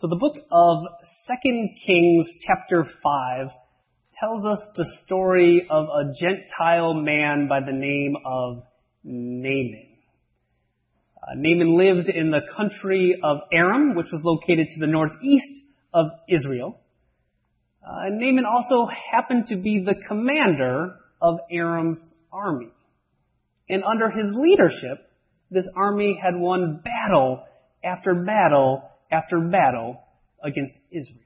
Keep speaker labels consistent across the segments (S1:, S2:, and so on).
S1: So the book of 2 Kings chapter 5 tells us the story of a Gentile man by the name of Naaman. Uh, Naaman lived in the country of Aram, which was located to the northeast of Israel. Uh, and Naaman also happened to be the commander of Aram's army. And under his leadership, this army had won battle after battle after battle against Israel.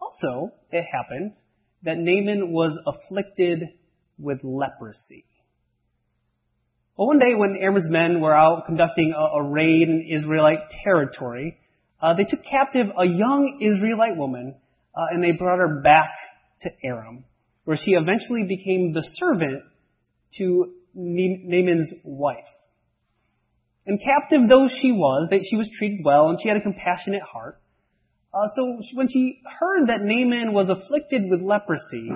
S1: Also, it happened that Naaman was afflicted with leprosy. Well, one day when Aram's men were out conducting a, a raid in Israelite territory, uh, they took captive a young Israelite woman uh, and they brought her back to Aram, where she eventually became the servant to Naaman's wife. And captive though she was, that she was treated well and she had a compassionate heart. Uh, so when she heard that Naaman was afflicted with leprosy,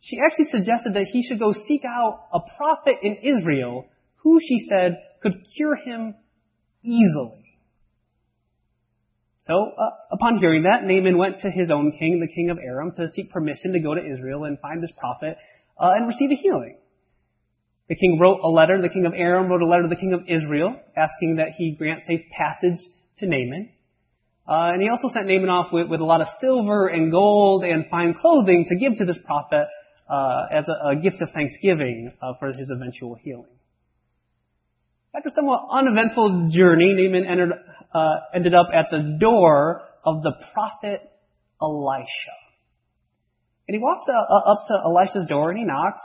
S1: she actually suggested that he should go seek out a prophet in Israel who she said could cure him easily. So, uh, upon hearing that, Naaman went to his own king, the king of Aram, to seek permission to go to Israel and find this prophet uh, and receive a healing. The king wrote a letter, the king of Aram wrote a letter to the king of Israel, asking that he grant safe passage to Naaman. Uh, and he also sent Naaman off with, with, a lot of silver and gold and fine clothing to give to this prophet uh, as a, a, gift of thanksgiving uh, for his eventual healing. After a somewhat uneventful journey, Naaman entered, uh, ended up at the door of the prophet Elisha. And he walks uh, up to Elisha's door and he knocks.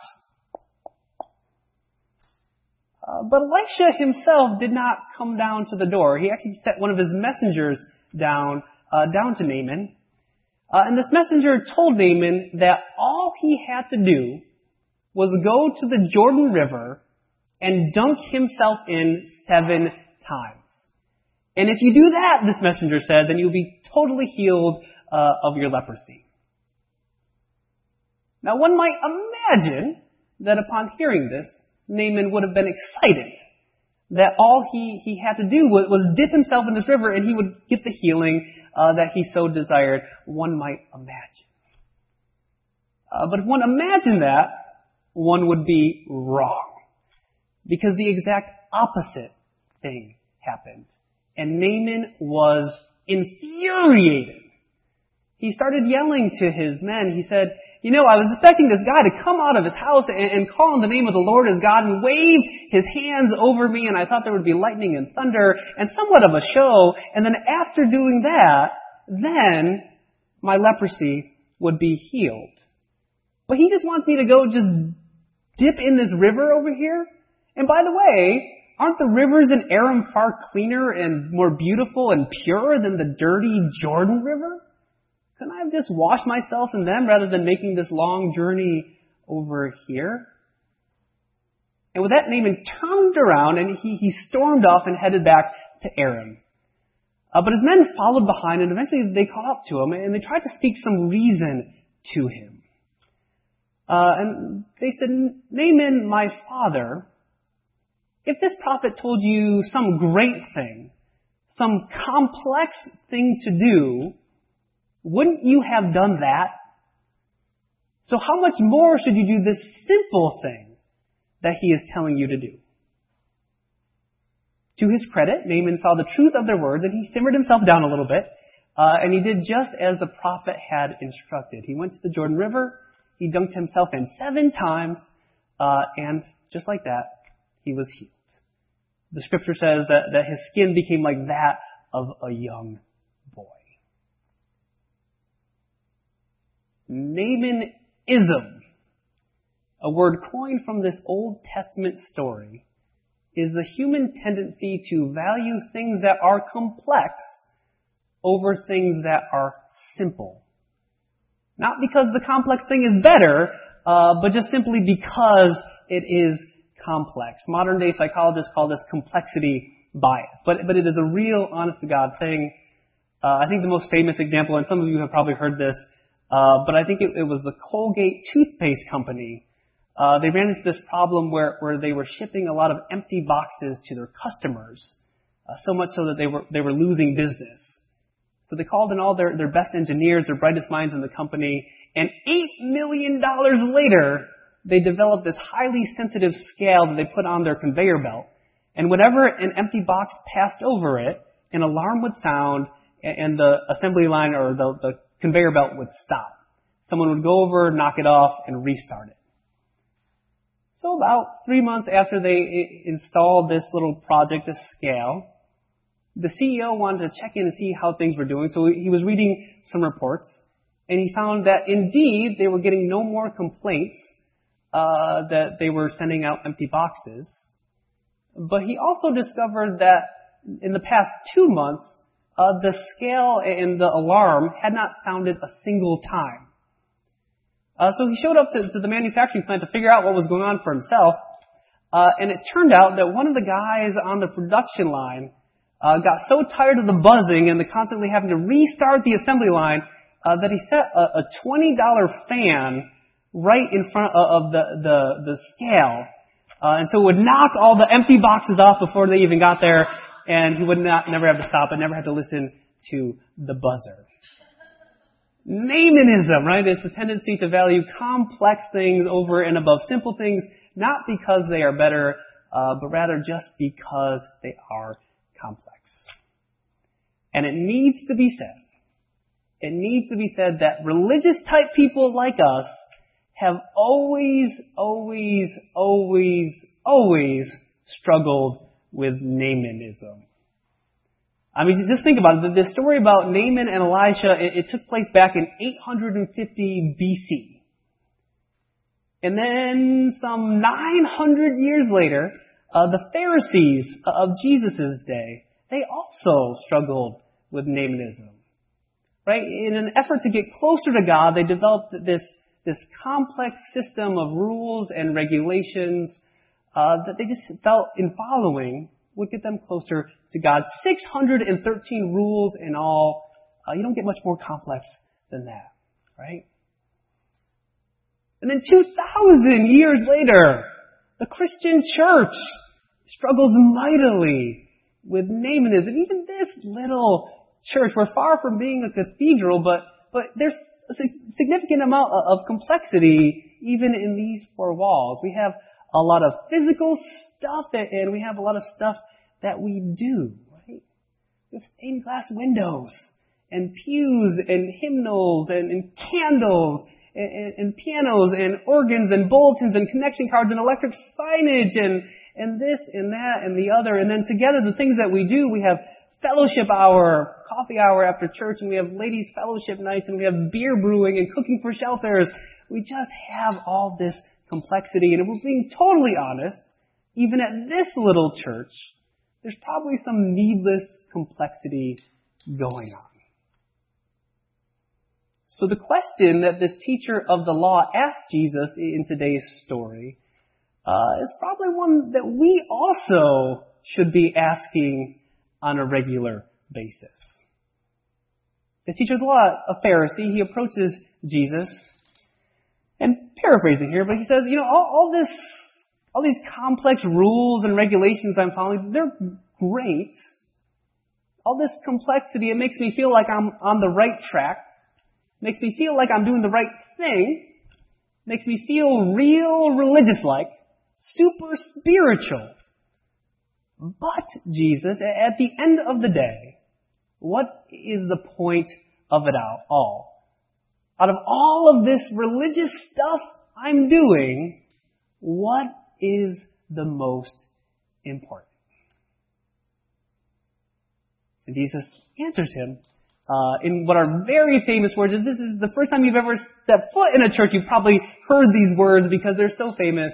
S1: Uh, but Elisha himself did not come down to the door. He actually sent one of his messengers down, uh, down to Naaman. Uh, and this messenger told Naaman that all he had to do was go to the Jordan River and dunk himself in seven times. And if you do that, this messenger said, then you'll be totally healed uh, of your leprosy. Now one might imagine that upon hearing this, Naaman would have been excited that all he, he had to do was, was dip himself in this river and he would get the healing uh, that he so desired, one might imagine. Uh, but if one imagined that, one would be wrong. Because the exact opposite thing happened. And Naaman was infuriated. He started yelling to his men. He said, you know, I was expecting this guy to come out of his house and, and call on the name of the Lord as God and wave his hands over me, and I thought there would be lightning and thunder and somewhat of a show. And then after doing that, then my leprosy would be healed. But he just wants me to go just dip in this river over here. And by the way, aren't the rivers in Aram far cleaner and more beautiful and purer than the dirty Jordan River? Couldn't I have just washed myself in them rather than making this long journey over here? And with that, Naaman turned around and he, he stormed off and headed back to Aram. Uh, but his men followed behind and eventually they caught up to him and they tried to speak some reason to him. Uh, and they said, Naaman, my father, if this prophet told you some great thing, some complex thing to do, wouldn't you have done that? So how much more should you do this simple thing that he is telling you to do? To his credit, Naaman saw the truth of their words and he simmered himself down a little bit, uh, and he did just as the prophet had instructed. He went to the Jordan River, he dunked himself in seven times, uh, and just like that, he was healed. The scripture says that, that his skin became like that of a young Naaman-ism, a word coined from this Old Testament story, is the human tendency to value things that are complex over things that are simple. Not because the complex thing is better, uh, but just simply because it is complex. Modern day psychologists call this complexity bias, but but it is a real, honest to God thing. Uh, I think the most famous example, and some of you have probably heard this, uh, but I think it, it, was the Colgate toothpaste company. Uh, they ran into this problem where, where they were shipping a lot of empty boxes to their customers, uh, so much so that they were they were losing business. So they called in all their, their best engineers, their brightest minds in the company, and eight million dollars later, they developed this highly sensitive scale that they put on their conveyor belt. And whenever an empty box passed over it, an alarm would sound and the assembly line or the, the conveyor belt would stop. Someone would go over, knock it off, and restart it. So about three months after they installed this little project, this scale, the CEO wanted to check in and see how things were doing. So he was reading some reports, and he found that indeed they were getting no more complaints uh, that they were sending out empty boxes. But he also discovered that in the past two months, uh, the scale and the alarm had not sounded a single time. Uh, so he showed up to, to, the manufacturing plant to figure out what was going on for himself. Uh, and it turned out that one of the guys on the production line uh, got so tired of the buzzing and the constantly having to restart the assembly line uh, that he set a, a $20 fan right in front of the, the, the scale. Uh, and so it would knock all the empty boxes off before they even got there, and he would not, never have to stop and never have to listen to the buzzer. Naamanism, right? It's a tendency to value complex things over and above simple things, not because they are better, uh, but rather just because they are complex. And it needs to be said, it needs to be said that religious type people like us have always, always, always, always struggled with Naamanism. I mean, just think about it. The story about Naaman and Elisha, it, it took place back in 850 BC. And then some 900 years later, uh, the Pharisees of Jesus' day, they also struggled with Naamanism. Right? In an effort to get closer to God, they developed this, this complex system of rules and regulations that they just felt in following would get them closer to God. 613 rules in all. Uh, you don't get much more complex than that, right? And then 2,000 years later, the Christian church struggles mightily with Naamanism. Even this little church, we're far from being a cathedral, but, but there's a significant amount of complexity even in these four walls. We have a lot of physical stuff and we have a lot of stuff that we do, right? We have stained glass windows and pews and hymnals and, and candles and, and, and, pianos and organs and bulletins and connection cards and electric signage and, and this and that and the other. And then together the things that we do, we have fellowship hour, coffee hour after church, and we have ladies fellowship nights, and we have beer brewing and cooking for shelters. We just have all this complexity. And if we're being totally honest, even at this little church, there's probably some needless complexity going on. So the question that this teacher of the law asked Jesus in today's story uh, is probably one that we also should be asking on a regular basis. This teacher of the law, a Pharisee, he approaches Jesus paraphrasing here, but he says, you know, all, all this all these complex rules and regulations I'm following, they're great. All this complexity, it makes me feel like I'm on the right track. Makes me feel like I'm doing the right thing. Makes me feel real religious like. Super spiritual. But, Jesus, at the end of the day, what is the point of it all? Out of all of this religious stuff I'm doing, what is the most important? And Jesus answers him uh, in what are very famous words. And this is the first time you've ever stepped foot in a church. You've probably heard these words because they're so famous.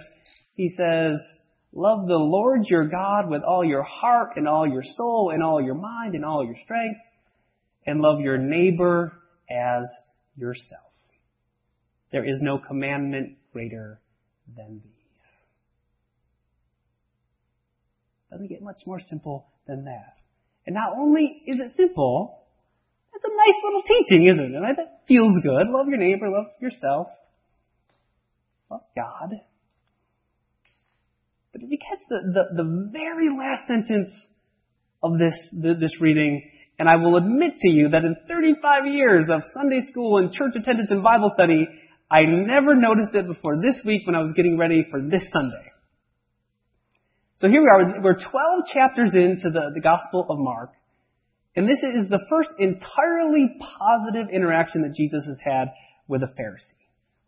S1: He says, Love the Lord your God with all your heart and all your soul and all your mind and all your strength, and love your neighbor as yourself. There is no commandment greater than these. Doesn't get much more simple than that. And not only is it simple, that's a nice little teaching, isn't it? Right? That feels good. Love your neighbor, love yourself, love God. But did you catch the, the, the very last sentence of this, this reading? And I will admit to you that in 35 years of Sunday school and church attendance and Bible study, I never noticed it before this week when I was getting ready for this Sunday. So here we are. We're 12 chapters into the, the Gospel of Mark. And this is the first entirely positive interaction that Jesus has had with a Pharisee.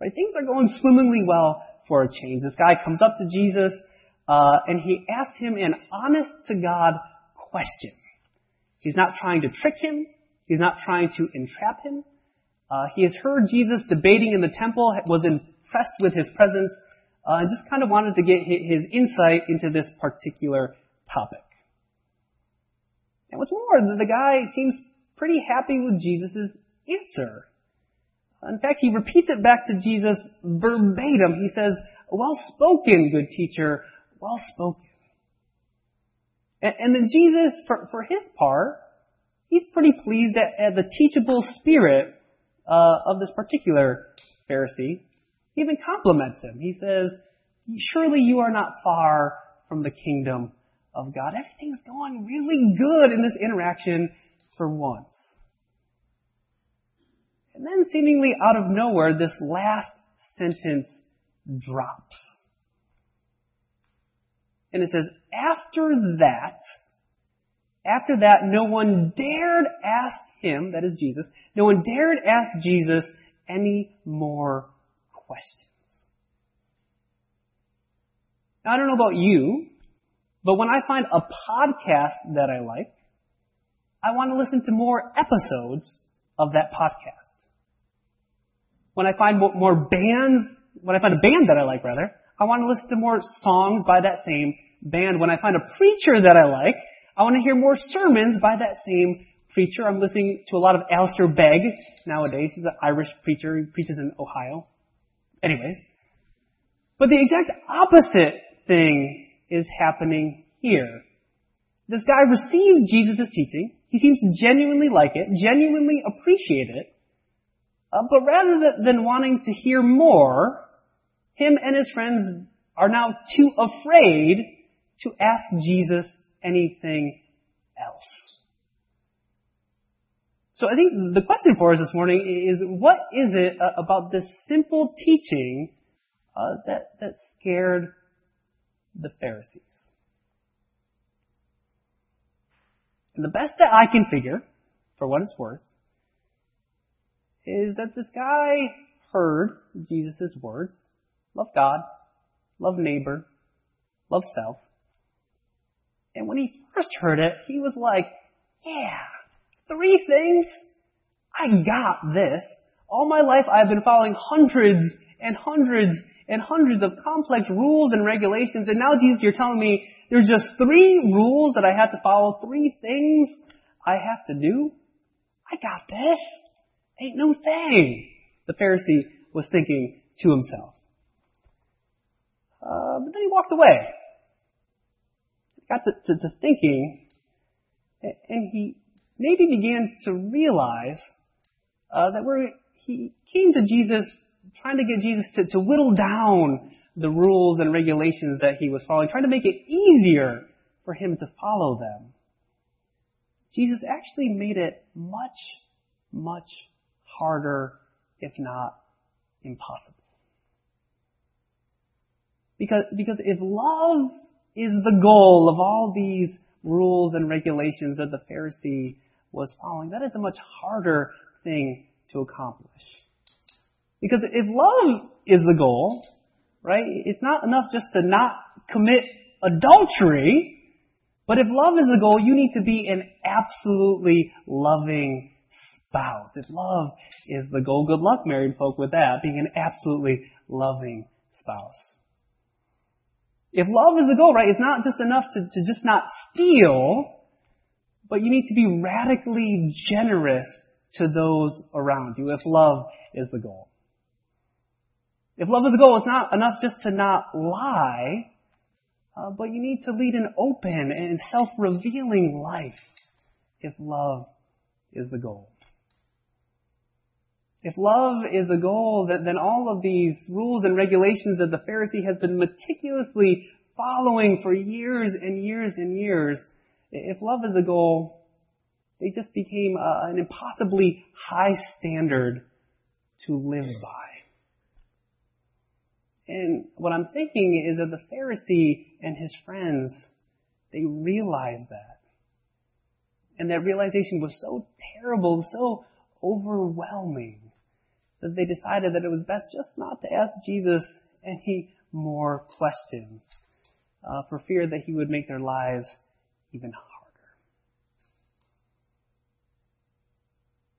S1: Right? Things are going swimmingly well for a change. This guy comes up to Jesus, uh, and he asks him an honest to God question. He's not trying to trick him. He's not trying to entrap him. Uh, he has heard Jesus debating in the temple, was impressed with his presence, uh, and just kind of wanted to get his insight into this particular topic. And what's more, the guy seems pretty happy with Jesus' answer. In fact, he repeats it back to Jesus verbatim. He says, well spoken, good teacher, well spoken. And, then Jesus, for, for his part, he's pretty pleased at, at the teachable spirit uh, of this particular Pharisee. He even compliments him. He says, surely you are not far from the kingdom of God. Everything's going really good in this interaction for once. And then seemingly out of nowhere, this last sentence drops. And it says, after that, after that, no one dared ask him, that is Jesus, no one dared ask Jesus any more questions. Now, I don't know about you, but when I find a podcast that I like, I want to listen to more episodes of that podcast. When I find more bands, when I find a band that I like rather, I want to listen to more songs by that same band. When I find a preacher that I like, I want to hear more sermons by that same preacher. I'm listening to a lot of Alistair Begg nowadays. He's an Irish preacher. He preaches in Ohio. Anyways. But the exact opposite thing is happening here. This guy receives Jesus' teaching. He seems to genuinely like it, genuinely appreciate it. Uh, but rather than wanting to hear more, him and his friends are now too afraid to ask Jesus anything else. So I think the question for us this morning is what is it uh, about this simple teaching uh, that, that scared the Pharisees? And the best that I can figure, for what it's worth, is that this guy heard Jesus' words love God, love neighbor, love self. When he first heard it, he was like, yeah, three things? I got this. All my life I've been following hundreds and hundreds and hundreds of complex rules and regulations, and now Jesus, you're telling me there's just three rules that I have to follow, three things I have to do? I got this. Ain't no thing. The Pharisee was thinking to himself. Uh, but then he walked away. Got to, to, to thinking, and he maybe began to realize uh, that where he came to Jesus, trying to get Jesus to, to whittle down the rules and regulations that he was following, trying to make it easier for him to follow them. Jesus actually made it much, much harder, if not impossible. Because, because if love is the goal of all these rules and regulations that the Pharisee was following, that is a much harder thing to accomplish. Because if love is the goal, right, it's not enough just to not commit adultery, but if love is the goal, you need to be an absolutely loving spouse. If love is the goal, good luck married folk with that, being an absolutely loving spouse. If love is the goal, right, it's not just enough to, to just not steal, but you need to be radically generous to those around you if love is the goal. If love is the goal, it's not enough just to not lie, uh, but you need to lead an open and self-revealing life if love is the goal. If love is the goal, then all of these rules and regulations that the Pharisee has been meticulously following for years and years and years, if love is the goal, they just became uh, an impossibly high standard to live by. And what I'm thinking is that the Pharisee and his friends, they realized that. And that realization was so terrible, so overwhelming, that they decided that it was best just not to ask Jesus any more questions, uh, for fear that he would make their lives even harder.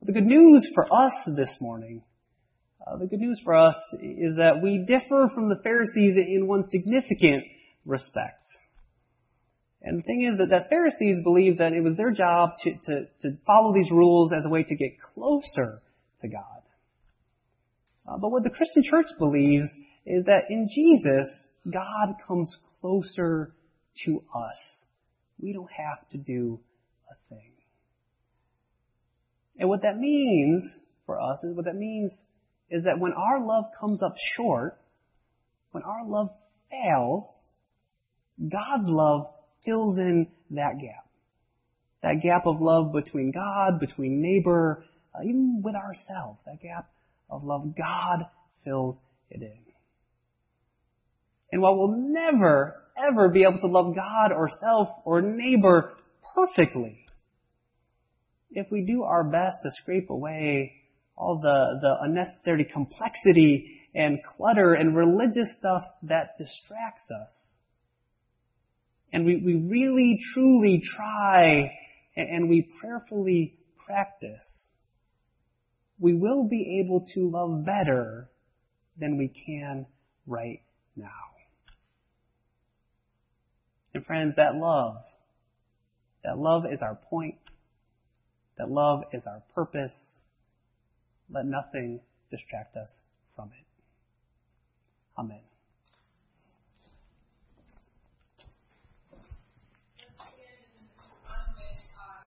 S1: But the good news for us this morning uh, the good news for us is that we differ from the Pharisees in one significant respect. And the thing is that, that Pharisees believed that it was their job to, to, to follow these rules as a way to get closer to God. Uh, but what the Christian church believes is that in Jesus, God comes closer to us. We don't have to do a thing. And what that means for us is what that means is that when our love comes up short, when our love fails, God's love fills in that gap. That gap of love between God, between neighbor, uh, even with ourselves. That gap of love, God fills it in. And while we'll never, ever be able to love God or self or neighbor perfectly, if we do our best to scrape away all the, the unnecessary complexity and clutter and religious stuff that distracts us. And we, we really, truly try and, and we prayerfully practice. We will be able to love better than we can right now. And friends, that love, that love is our point. That love is our purpose. Let nothing distract us from it. Amen.